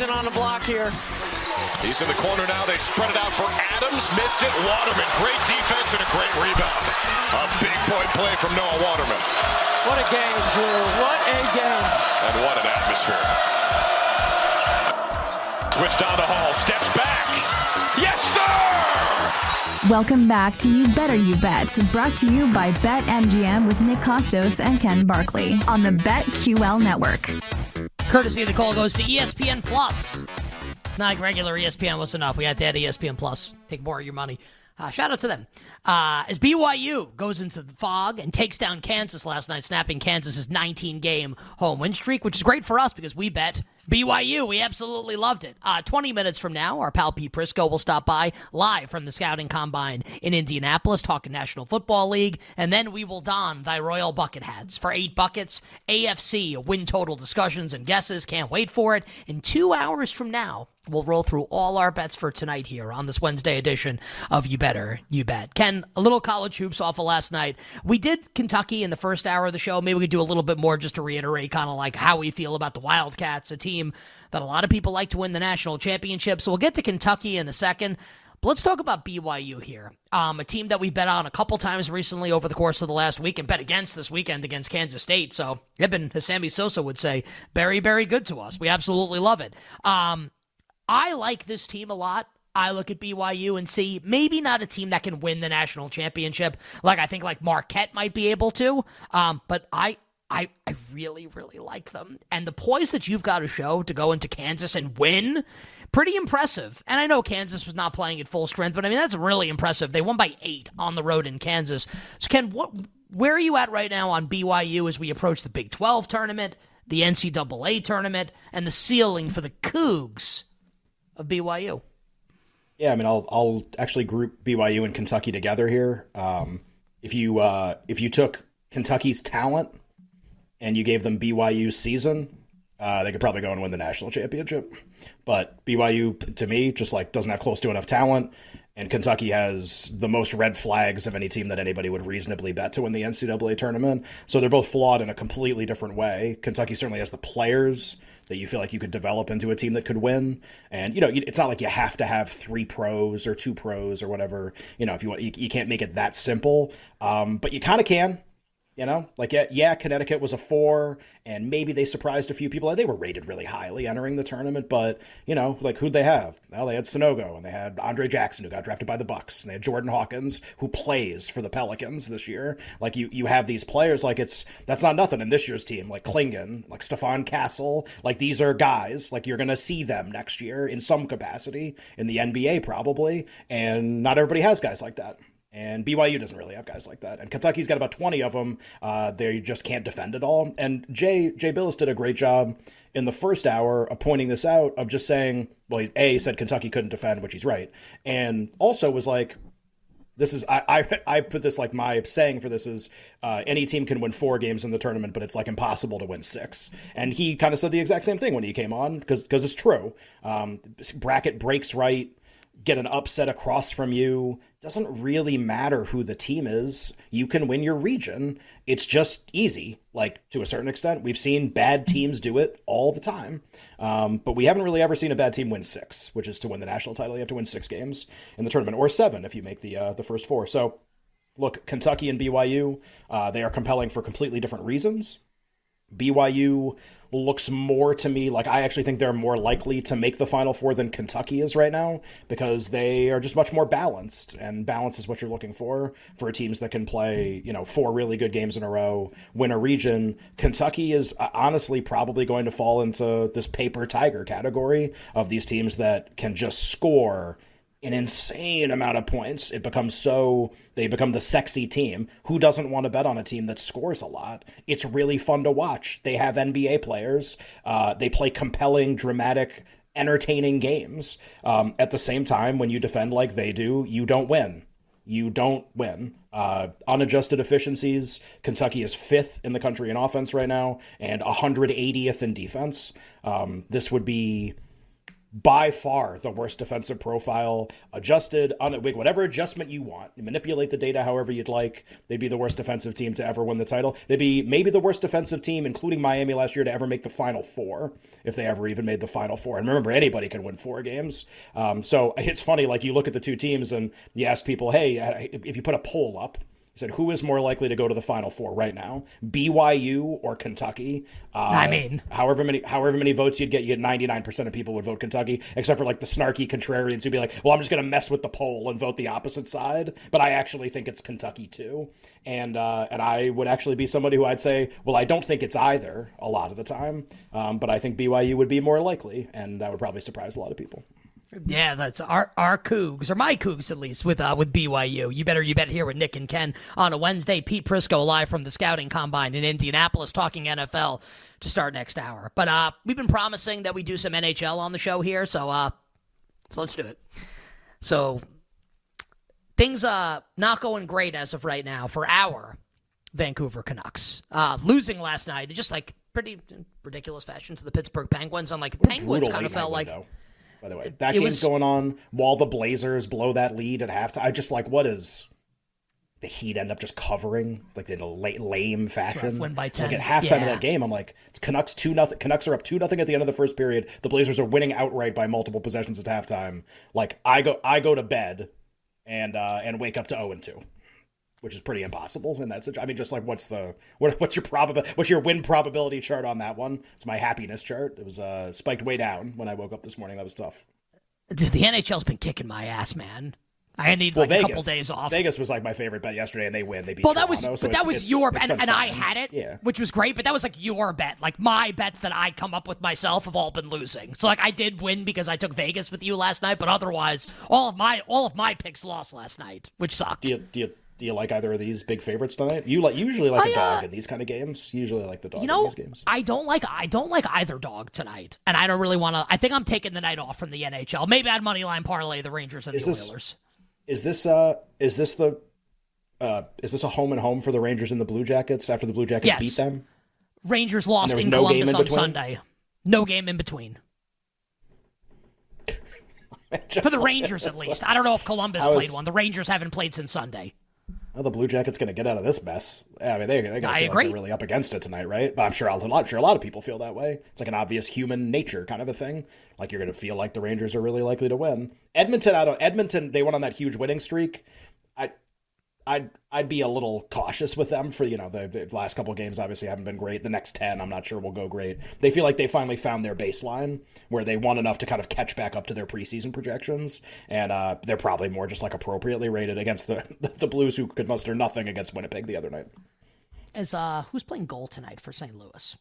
Jackson on the block here. He's in the corner now. They spread it out for Adams. Missed it. Waterman. Great defense and a great rebound. A big boy play from Noah Waterman. What a game, Drew. What a game. And what an atmosphere. Switch down the hall. Steps back. Yes, sir! Welcome back to You Better You Bet, brought to you by BetMGM with Nick Kostos and Ken Barkley on the BetQL network. Courtesy of the call goes to ESPN Plus. Not like regular ESPN was enough. We had to add ESPN Plus. Take more of your money. Uh, shout out to them. Uh, as BYU goes into the fog and takes down Kansas last night, snapping Kansas's 19 game home win streak, which is great for us because we bet BYU. We absolutely loved it. Uh, 20 minutes from now, our pal Pete Prisco will stop by live from the scouting combine in Indianapolis, talking National Football League, and then we will don thy royal bucket hats for eight buckets. AFC win total discussions and guesses. Can't wait for it. In two hours from now, we'll roll through all our bets for tonight here on this Wednesday edition of You Better You Bet. Ken, a little college hoops off of last night. We did Kentucky in the first hour of the show. Maybe we could do a little bit more just to reiterate kind of like how we feel about the Wildcats, a team team that a lot of people like to win the national championship. So we'll get to Kentucky in a second. But let's talk about BYU here. Um, a team that we bet on a couple times recently over the course of the last week and bet against this weekend against Kansas State. So as Sammy Sosa would say, very, very good to us. We absolutely love it. Um, I like this team a lot. I look at BYU and see maybe not a team that can win the national championship like I think like Marquette might be able to. Um, but I I, I really, really like them. And the poise that you've got to show to go into Kansas and win, pretty impressive. And I know Kansas was not playing at full strength, but I mean, that's really impressive. They won by eight on the road in Kansas. So, Ken, what, where are you at right now on BYU as we approach the Big 12 tournament, the NCAA tournament, and the ceiling for the Cougs of BYU? Yeah, I mean, I'll, I'll actually group BYU and Kentucky together here. Um, if you uh, if you took Kentucky's talent and you gave them BYU season, uh, they could probably go and win the national championship. But BYU, to me, just like doesn't have close to enough talent, and Kentucky has the most red flags of any team that anybody would reasonably bet to win the NCAA tournament. So they're both flawed in a completely different way. Kentucky certainly has the players that you feel like you could develop into a team that could win. And you know, it's not like you have to have three pros or two pros or whatever. You know, if you want, you, you can't make it that simple. Um, but you kind of can. You know, like yeah, yeah, Connecticut was a four, and maybe they surprised a few people. They were rated really highly entering the tournament, but you know, like who'd they have? Well, they had Sanogo, and they had Andre Jackson, who got drafted by the Bucks, and they had Jordan Hawkins, who plays for the Pelicans this year. Like you, you have these players. Like it's that's not nothing in this year's team. Like Clingan, like Stephon Castle. Like these are guys. Like you're gonna see them next year in some capacity in the NBA probably, and not everybody has guys like that. And BYU doesn't really have guys like that. And Kentucky's got about 20 of them. Uh, they just can't defend at all. And Jay, Jay Bilas did a great job in the first hour of pointing this out, of just saying, well, A, said Kentucky couldn't defend, which he's right. And also was like, this is I, I, I put this like my saying for this is uh, any team can win four games in the tournament, but it's like impossible to win six. And he kind of said the exact same thing when he came on because because it's true. Um, bracket breaks right, get an upset across from you doesn't really matter who the team is. You can win your region. It's just easy, like to a certain extent. We've seen bad teams do it all the time, um, but we haven't really ever seen a bad team win six, which is to win the national title. You have to win six games in the tournament, or seven if you make the uh, the first four. So, look, Kentucky and BYU, uh, they are compelling for completely different reasons. BYU looks more to me like I actually think they're more likely to make the Final Four than Kentucky is right now because they are just much more balanced, and balance is what you're looking for for teams that can play, you know, four really good games in a row, win a region. Kentucky is uh, honestly probably going to fall into this paper tiger category of these teams that can just score an insane amount of points. It becomes so they become the sexy team. Who doesn't want to bet on a team that scores a lot? It's really fun to watch. They have NBA players. Uh, they play compelling, dramatic, entertaining games. Um, at the same time, when you defend like they do, you don't win. You don't win. Uh, unadjusted efficiencies. Kentucky is fifth in the country in offense right now and 180th in defense. Um, this would be by far the worst defensive profile, adjusted on whatever adjustment you want. Manipulate the data however you'd like. They'd be the worst defensive team to ever win the title. They'd be maybe the worst defensive team, including Miami last year, to ever make the Final Four, if they ever even made the Final Four. And remember, anybody can win four games. Um, so it's funny, like you look at the two teams and you ask people, hey, if you put a poll up said, "Who is more likely to go to the Final Four right now, BYU or Kentucky?" Uh, I mean, however many however many votes you'd get, you ninety nine percent of people would vote Kentucky, except for like the snarky contrarians who'd be like, "Well, I'm just going to mess with the poll and vote the opposite side." But I actually think it's Kentucky too, and uh, and I would actually be somebody who I'd say, "Well, I don't think it's either a lot of the time, um, but I think BYU would be more likely," and that would probably surprise a lot of people. Yeah, that's our our Cougs or my Cougs at least with uh with BYU. You better you better hear with Nick and Ken on a Wednesday. Pete Prisco live from the scouting combine in Indianapolis talking NFL to start next hour. But uh we've been promising that we do some NHL on the show here, so uh so let's do it. So things uh not going great as of right now for our Vancouver Canucks. Uh losing last night, just like pretty ridiculous fashion to the Pittsburgh Penguins. Unlike the Penguins kind of felt like window by the way. That it game's was, going on while the Blazers blow that lead at halftime. I just like, what is the Heat end up just covering like in a late, lame fashion? Win by ten. like at halftime yeah. of that game, I'm like, it's Canucks two nothing. Canucks are up two nothing at the end of the first period. The Blazers are winning outright by multiple possessions at halftime. Like I go, I go to bed and uh, and wake up to zero oh and two which is pretty impossible in that situation. I mean, just like what's the what, what's your probability? What's your win probability chart on that one? It's my happiness chart. It was uh, spiked way down when I woke up this morning. That was tough. Dude, the NHL's been kicking my ass, man. I need well, like Vegas, a couple days off. Vegas was like my favorite bet yesterday, and they win. They beat. Well, that Toronto, was, so but that was your bet, and, and I had it, yeah. which was great. But that was like your bet. Like my bets that I come up with myself have all been losing. So like I did win because I took Vegas with you last night, but otherwise, all of my all of my picks lost last night, which sucked. Do you, do you do you like either of these big favorites tonight? You like usually like I, a dog uh, in these kind of games. Usually like the dog you know, in these games. I don't like I don't like either dog tonight, and I don't really want to. I think I'm taking the night off from the NHL. Maybe I'd money line parlay the Rangers and is the this, Oilers. Is this uh is this the uh is this a home and home for the Rangers and the Blue Jackets after the Blue Jackets yes. beat them? Rangers lost in no Columbus in on Sunday. No game in between. For the Rangers, at least. I don't know if Columbus played one. The Rangers haven't played since Sunday well, the Blue Jackets going to get out of this mess. I mean, they they got to feel like they're really up against it tonight, right? But I'm sure a lot, sure a lot of people feel that way. It's like an obvious human nature kind of a thing. Like you're going to feel like the Rangers are really likely to win. Edmonton, I don't. Edmonton, they went on that huge winning streak. I I'd I'd be a little cautious with them for you know the, the, last couple games obviously haven't been great. The next ten I'm not sure will go great. They feel like they finally found their baseline where they won enough to kind of catch back up to their preseason projections, and uh, they're probably more just like appropriately rated against the the Blues who could muster nothing against Winnipeg the other night. As uh, who's playing goal tonight for St. Louis?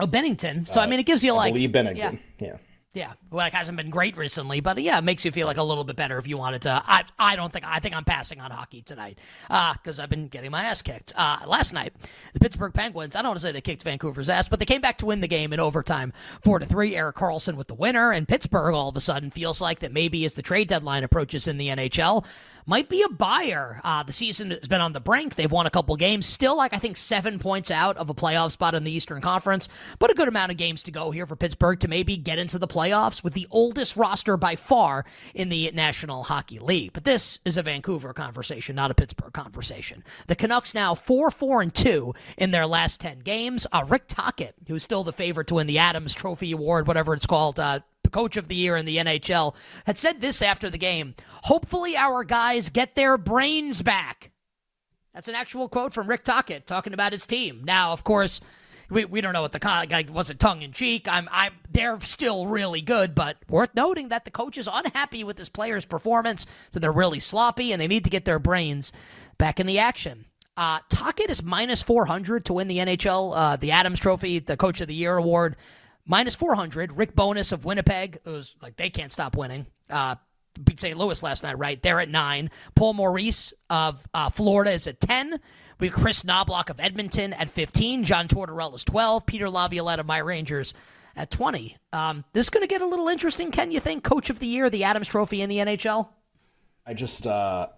Oh, Binnington. So uh, I mean, it gives you like I believe Binnington. Yeah. yeah. Yeah, well, it hasn't been great recently, but yeah, it makes you feel like a little bit better if you wanted to. I, I don't think I think I'm passing on hockey tonight because uh, I've been getting my ass kicked. Uh, last night, the Pittsburgh Penguins. I don't want to say they kicked Vancouver's ass, but they came back to win the game in overtime, four to three. Erik Karlsson with the winner, and Pittsburgh all of a sudden feels like that maybe as the trade deadline approaches in the NHL, might be a buyer. Uh, the season has been on the brink. They've won a couple games, still like I think seven points out of a playoff spot in the Eastern Conference, but a good amount of games to go here for Pittsburgh to maybe get into the playoffs with the oldest roster by far in the National Hockey League. But this is a Vancouver conversation, not a Pittsburgh conversation. The Canucks now 4 4 and 2 in their last 10 games. Uh, Rick Tocchet, who's still the favorite to win the Adams Trophy Award, whatever it's called, uh, coach of the year in the NHL, had said this after the game Hopefully, our guys get their brains back. That's an actual quote from Rick Tocchet talking about his team. Now, of course, we, we don't know what the guy wasn't tongue in cheek. I'm I'm they're still really good, but worth noting that the coach is unhappy with his players' performance, so they're really sloppy and they need to get their brains back in the action. Uh, Tocchet is minus 400 to win the NHL, uh, the Adams Trophy, the Coach of the Year award. Minus 400. Rick Bowness of Winnipeg, was like they can't stop winning. Uh, beat St. Louis last night, right? They're at nine. Paul Maurice of uh, Florida is at 10. We have Kris Knoblauch of Edmonton at 15. John Tortorella is 12. Peter Laviolette of my Rangers at 20. Um, this is going to get a little interesting, Ken, you think? Coach of the Year, the Adams Trophy in the NHL? I just, uh,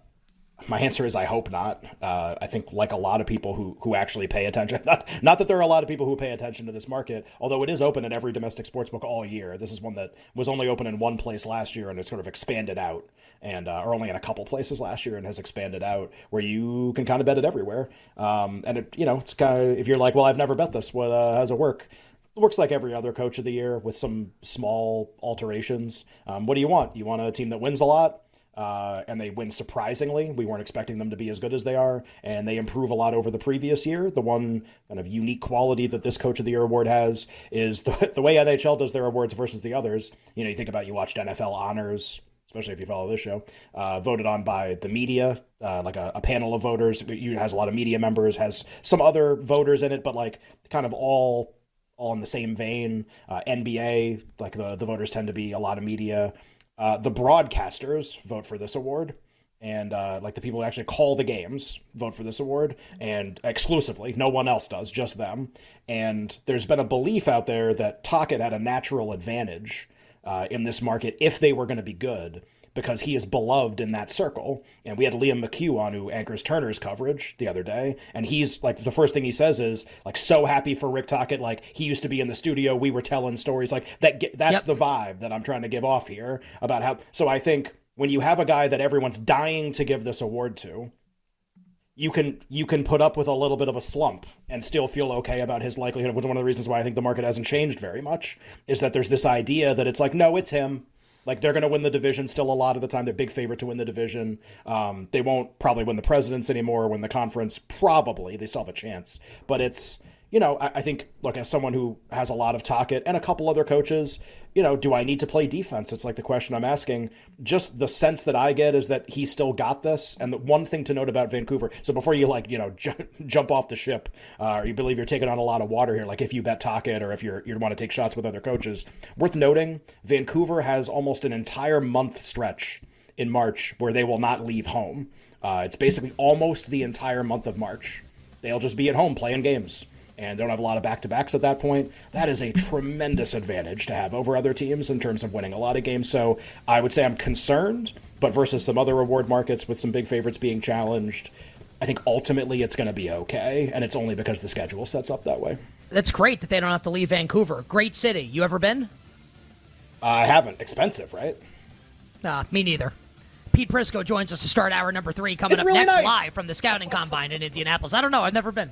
my answer is I hope not. Uh, I think like a lot of people who who actually pay attention, not not that there are a lot of people who pay attention to this market, although it is open in every domestic sports book all year. This is one that was only open in one place last year and has sort of expanded out, and uh, or only in a couple places last year and has expanded out, where you can kind of bet it everywhere. Um, and it, you know, it's kind of if you're like, well, I've never bet this. What uh, it work? It works like every other coach of the year with some small alterations. Um, what do you want? You want a team that wins a lot? Uh, and they win surprisingly. We weren't expecting them to be as good as they are, and they improve a lot over the previous year. The one kind of unique quality that this Coach of the Year award has is the, the way NHL does their awards versus the others. You know, you think about you watched NFL honors, especially if you follow this show, uh, voted on by the media, uh, like a, a, panel of voters. It has a lot of media members, has some other voters in it, but like kind of all all in the same vein. Uh, NBA, like the the voters tend to be a lot of media. Uh, the broadcasters vote for this award, and uh, like the people who actually call the games vote for this award, and exclusively, no one else does, just them. And there's been a belief out there that Tocchet had a natural advantage uh, in this market if they were going to be good because he is beloved in that circle. And we had Liam McHugh on who anchors Turner's coverage the other day, and he's like the first thing he says is like so happy for Rick Tocchet. Like he used to be in the studio, we were telling stories like that. That's yep. the vibe that I'm trying to give off here about how. So I think when you have a guy that everyone's dying to give this award to. You can you can put up with a little bit of a slump and still feel okay about his likelihood. Which is one of the reasons why I think the market hasn't changed very much. Is that there's this idea that it's like no, it's him like they're going to win the division still a lot of the time. They're big favorite to win the division. Um, they won't probably win the presidents anymore. Win the conference probably. They still have a chance, but it's you know I, I think look as someone who has a lot of Tocchet and a couple other coaches you know, do I need to play defense? It's like the question I'm asking. Just the sense that I get is that he still got this. And the one thing to note about Vancouver. So before you like, you know, j- jump off the ship, uh, or you believe you're taking on a lot of water here, like if you bet Tocchet or if you're you want to take shots with other coaches, worth noting, Vancouver has almost an entire month stretch in March where they will not leave home. Uh, it's basically almost the entire month of March. They'll just be at home playing games and don't have a lot of back to backs at that point, that is a tremendous advantage to have over other teams in terms of winning a lot of games. So I would say I'm concerned, but versus some other reward markets with some big favorites being challenged, I think ultimately it's going to be okay, and it's only because the schedule sets up that way. That's great that they don't have to leave Vancouver. Great city. You ever been? I haven't. Expensive, right? Nah, me neither. Pete Prisco joins us to start hour number three, coming it's up really next nice. live from the scouting combine in Indianapolis. I don't know. I've never been.